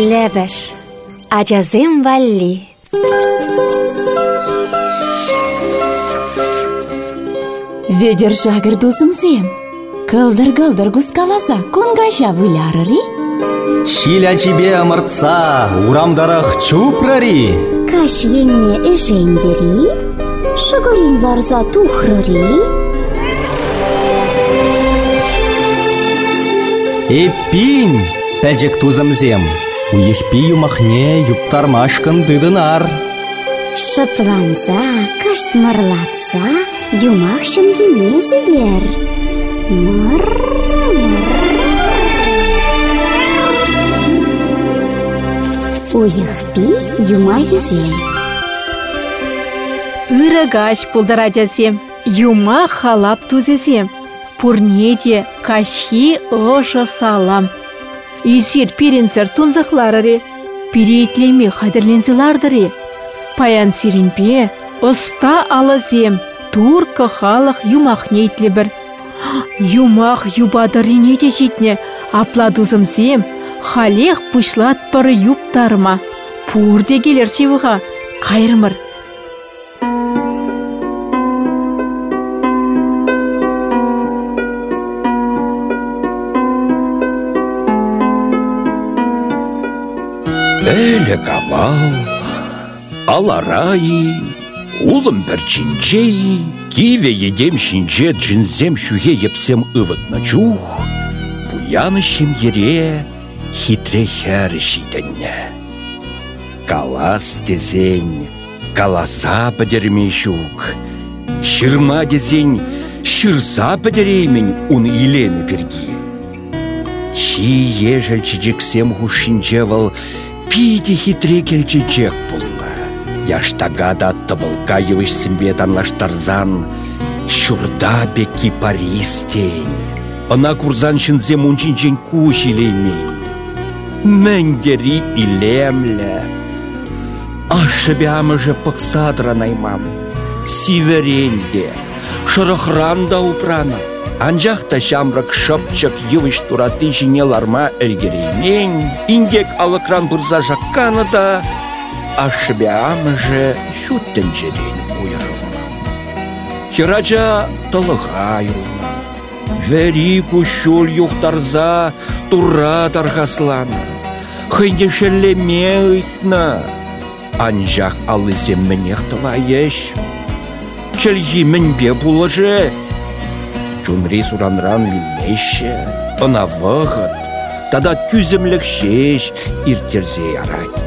Лебеш. Ачасем валли. Ведер жагыр тусымсем. Кылдыр-кылдыр кускаласа, кунгажа вылярыри. Шиля тебе ымыртса, урамдарах чупрари. Каш енне эжендери, шыгырин ларза тухрыри. Эппин, пәжік тузымзем. Уйықпи юмахне юптармашкын дыдынар. Шыпланса, каштмырлатса, юмах шымгене зедер. Мыр, мыр. Уйықпи юма езем. Үрігаш пулдараджасем, юма халап тузесем. Пурнеде кашхи ыжы салам. Исир пиренсер тунзықларыре, пиретлеме қадірлензілардыре. Паян сиренпе, ұста алызем, турка халық юмахнейтлі бір. Юмах юбадырине де жетне, апладузымсем, халех пышлат пыры юптарма. Пурде келер шивыға, қайырмыр. Әлі кавал, аларайы, улым бір чинчей, киве едем шинче джинзем шуге епсем ывытна чух, буянышым ере хитре хәр шитенне. Калас дезень, каласа падерме шук, шырма дезень, шырса падеремень ун илеме перги. Чи ежел чичиксем хушинчевал, пиде хитре келчечек пулна. Яштага да тыбылка йывыш сімбе танлаштарзан, шурда бе кипаристень. Ына курзан шынзем унчинчен куш илеймень. Мәндери илемле. Ашы амыжы пықсадра наймам. Сиверенде, шырықран да упрана. Анжақ та шамрак шыпчык йывыш тураты жіне ларма әлгереймен, ингек алыкран бұрза жаққаны да, ашыбе амыжы шуттен жерен уйырылма. Хирача тылыға юлма. Вәри күшул юқтарза тура тарғасланы. Хыйдешелеме ыйтна. Анжақ алызем мінех тыла еш. Чәлгі мінбе бұлыжы. Чунри суранран линнеше, ына вғыт, тада күзімлік шеш иртерзе ярать.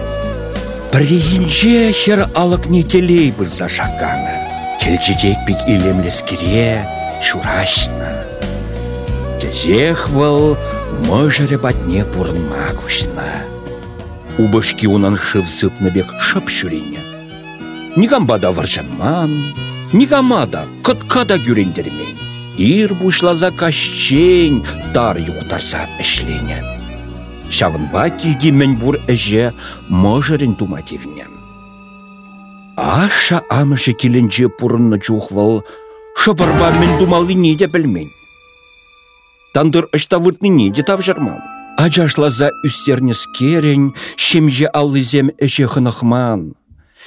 Бірдейінже хер алық нетелей бұлза шақаны. Келчечек пик илемлескіре шурашна. Кезех выл мұжыры батне бұрынма күшна. Убышки унан шыв сыпныбек шып шүрене. Никамбада варжанман, никамада қытқада гюрендермен. Ир бушлаза кашчень тар юқтарса ішлене. Шавынба килгимен бур әже можырын тумативне. Аша амышы келінже пұрынны чухвал, шыпырба мен думалы не де білмен. Тандыр ұшта вұртны не де тавжырмам. Ажашлаза үстерне скерен, шемже аллызем әже хынықман.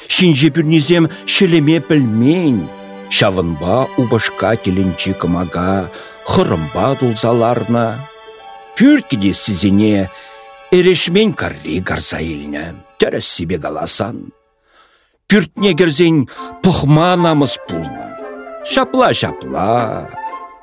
Шинже пүрнезем шелеме білмен. Шавынба убышка келінчі кымага, хырымба дулзаларна. Пүркеде сізіне эрешмен карри гарса илне, тәріс себе галасан. Пүртне керзен пұхма намыс пулна. Шапла-шапла,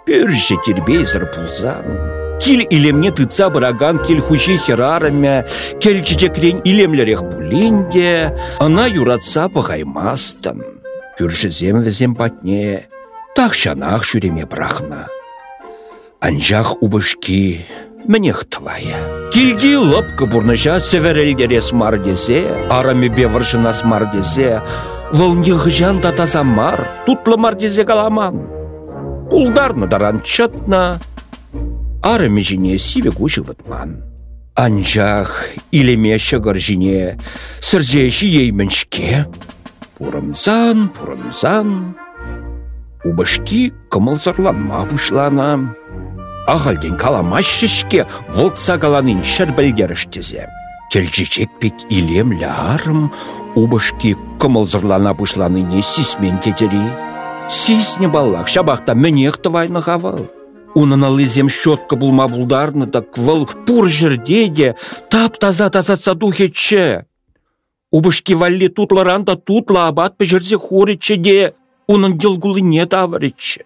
пүрже тербезір пулзан. Кил илемне тыца быраган кил хучи херарымя, кел чечекрен илемлерек пулинде, ана юратса пығаймастын. Күршізем візем патне, так шанах шүреме брахна. Анжақ убышки мінех тывая. Килги лыпкы бұрныша северелдерес мардезе, арами бевыршынас мардезе, вылнех жан да таза мар, тутлы мардезе каламан. Улдарны даран чытна, арами жіне сиве кучы ватман. Анжақ илеме шығыр жіне, сірзеші ейміншке, Пурымзан, пурымзан. Убышки кымылзырланма бұшлана. Ағалден каламаш шешке волтса каланын шыр білдеріштізе. Келчечек пек илем лярым, убышки кымылзырлана бұшланыне сисмен тетері. Сисне баллах, шабақта мінеқ тывайны хавал. Унын алызем щетка булма булдарны да квал пур жерде де тап таза таза. Убышки валли тутларанда тутла абат пежерзе хориче де унын не тавариче.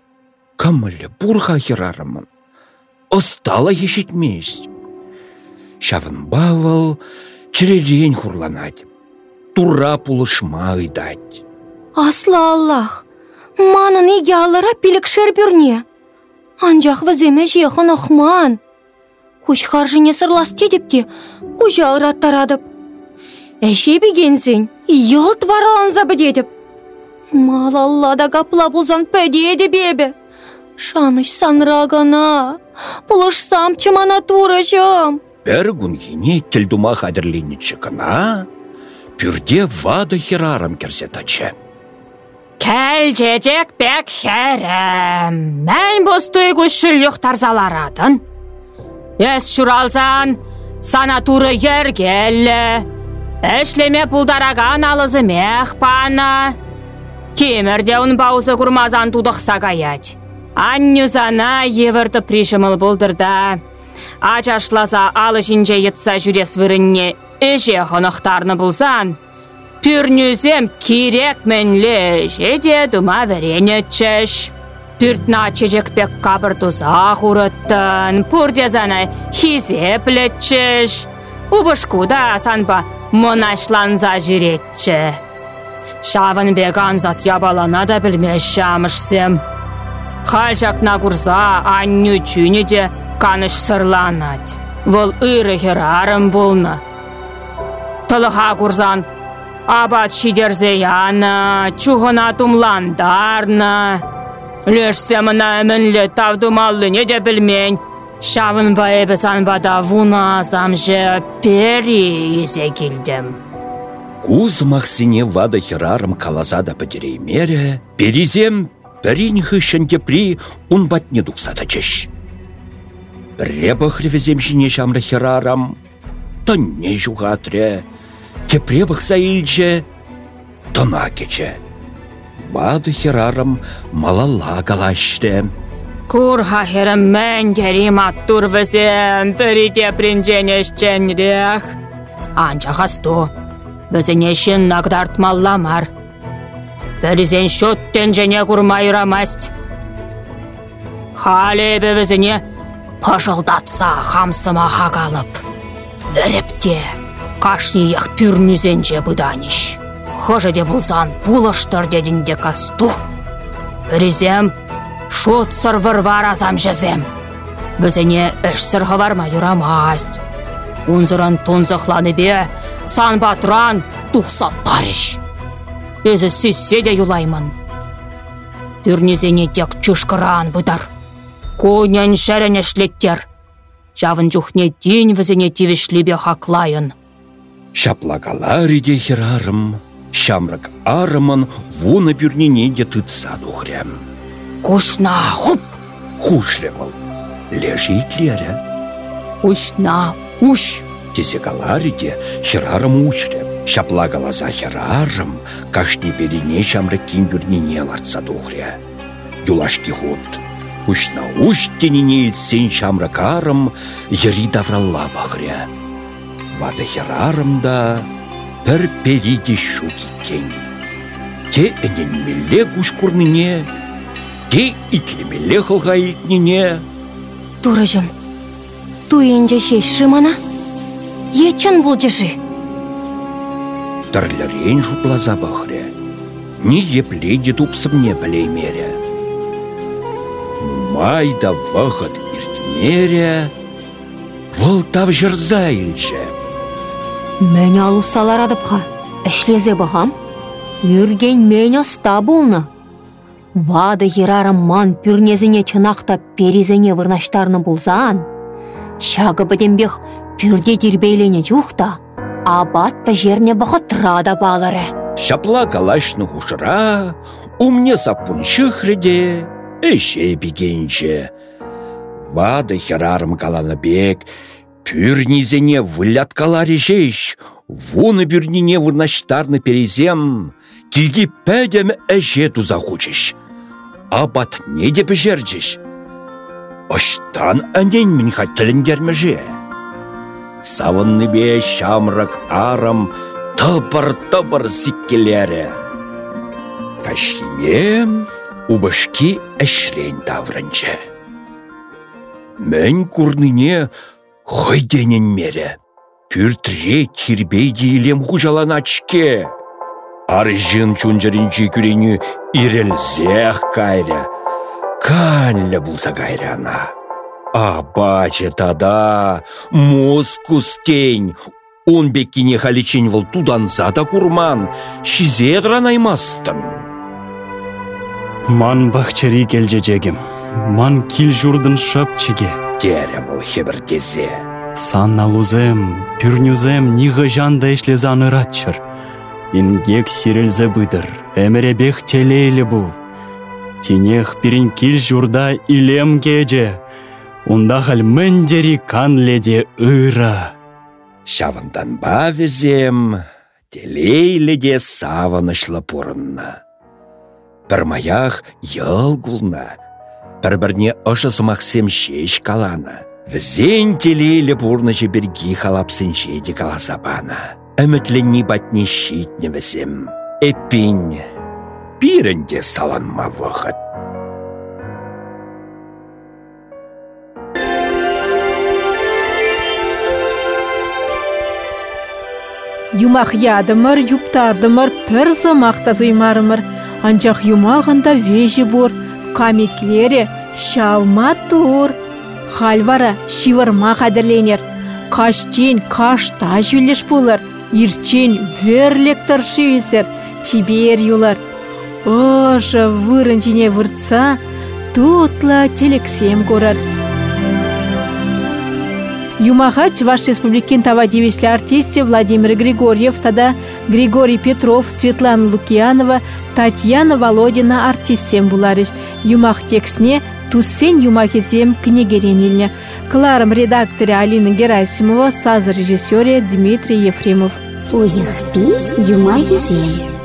Камылы бурха херарымын. Остала ешетместь. Шавын бавал чиререн хурланать. Тура пулышма ыдать. Асла Аллах, манын иге алыра пилік шербюрне. Анжақ віземе жеғын ықман. Күш харжыне сырлас тедіпте, күжа ыраттарадып. Әше бігенсен, елт вараланза бідедіп. Мал Аллада капла бұлзан пәдеді бебе. Шаныш санрагана, сам чымана турышым. Бір күн хине тілдума қадірленетші кына, пүрде вады херарым керсе тачы. Кәлжежек бек хәрім, мән бұстой күшіл юқтарзаларадын. Әс шуралзан, сана туры ергелі, әшлеме пулдараган алызы мехпана. Темірде ұн баузы күрмазан тудықса гаять. Аннюзана евірді пришымыл бұлдырда. Ачашлаза алы жинже етса жүрес вырынне эже хонықтарны бұлзан. Пүрнюзем керек мәнлі жеде дума чеш. Пүртна чежек пек кабыр туза хурыттын, пурдезаны хизе плетчеш. Убышкуда санба монашланза жүретчі. Шавын беган зат ябалана да білмеш шамышсем. Хальчак нагурза анню чүні де каныш сырланать. Вол ыры херарым болны. Тылыха курзан, абат шидерзе яна, чуғына тумландарна. Лешсе мына әмінлі тавдумаллы не де білмен. Шавын байыбы санбада вуна замжы пері есе келдім. Куз мақсине вада херарым калазада мере, перезем Пәрін хышынде при он батне дуксата чеш. Пребах ревезем жіне шамры херарам, то не жуғатре, те пребах заилче, то накече. Бады херарам малала галаште. Кур хахерам мен дерим аттур візем, біріде принженешченрех. Анча хасту, бізінешін нагдартмалламар. Бірізен шөттен және күрмайрамаст. Халебі візіне пашылдатса хамсыма хағалып. Віріпте қашниях пүрнізенже бұданыш. Хожа де бұлзан пулыштыр дедінде касту. Бірізем шот сырвыр варазам жезем. Бізіне үш сырғы варма юрамаст. Унзырын тунзықланы бе, сан батран тұқсаттарыш өзі сүзсе де юлаймын. Түрнезене тек чушкыран бұдар. Конян шәрәне шлеттер. Жавын жүхне день візіне тивішлебе хаклайын. Шаплагалари де херарым шамрак арымын бүрнене де тұтса дұхрем кушна хуп хушремыл лежи итлері ушна уш тесегалари де херарым ушрем Шапла галаза херарым, кашни берине шамры кимбюрнине ларца тухря. Юлашки хут. Ушна уштенине илсен шамры карым, ери давралла бахря. Вады херарым да бір периде шу. Те эненмеле курныне, те итлемеле хылға илтнене. Турыжым, туенже шешші мана? Ечін бұл жеші? тірлерен жұплаза бұхре. Не епледе тупсымне білеймере. Майда вағыт иртмере, вұл тав жырза илче. Мен алусалар адыпха, әшлезе бұғам, үрген мен оста болны. Вады ерарым ман пүрнезіне чынақта перезіне вырнаштарны бұлзан. Шағы бідембех пүрде дербейлене жуқта, абат жерне бұғытра балыры. Шапла калашны хушыра, умне сапун шыхрыде, эше бігенче. Вады херарым каланы бек, Пюрнизене выляткаларе жеш, вуны бюрнине вырнаштарны перезем, килги пәдем әже туза. Абат не деп жерджеш. Оштан әнен min хаттіліндермеже. Савынны бе шамрак арам тыпыр-тыпыр сиккелері. Кашхине убышки әшрен таврынчы. Мен курныне хойденен мере. Пүртре кирбей дейлем хужаланачке. Аржын чунжаринчи күрені ирелзех кайря. Канлі булса кайряна. А бачы тада мускус тень. Он беккине халичень вол туданса да курман. Шизе аймастын. Ман бахчари келжежегім. Ман кил журдын шапчыге. Тере вол хебір дезе. Сан алузем, пюрнюзем ниғы жанда ешле заныратчыр. Ингек сирелзе быдыр, әміребех телейлі бұл. Тинех пирин кил журда илем кеже. Унда хал мендери кан леде ыра. Шавындан ба везем, телейлі де саванышлы пұрынна. Бір маях йыл гулна, бір-бірне ұшы сымақсем шеш калана. Візен телейлі пұрны жібергі халапсын. Щитне візем. Эпин, пирінде саланма вақыт. Юмах ядымыр, юптардымыр, пір замақта зыймарымыр. Анчах юмағында вежі бұр, камеклері шавма тур. Хальвара шивырма қадірленер. Каштен кашта жүлеш болыр. Ирчен верлектор шивесер, чибер юлар. Оша вырын жіне выртса, тутла телексем көрір. Юмаха Чуваш Республикин тава девисли артисте Владимир Григорьев, тада Григорий Петров, Светлана Лукьянова, Татьяна Володина артистем буларыш. Юмах текстне туссен юмахизем книгеренильня. Кларом редакторы Алина Герасимова, саз режиссері Дмитрий Ефремов. Ойық юма езен.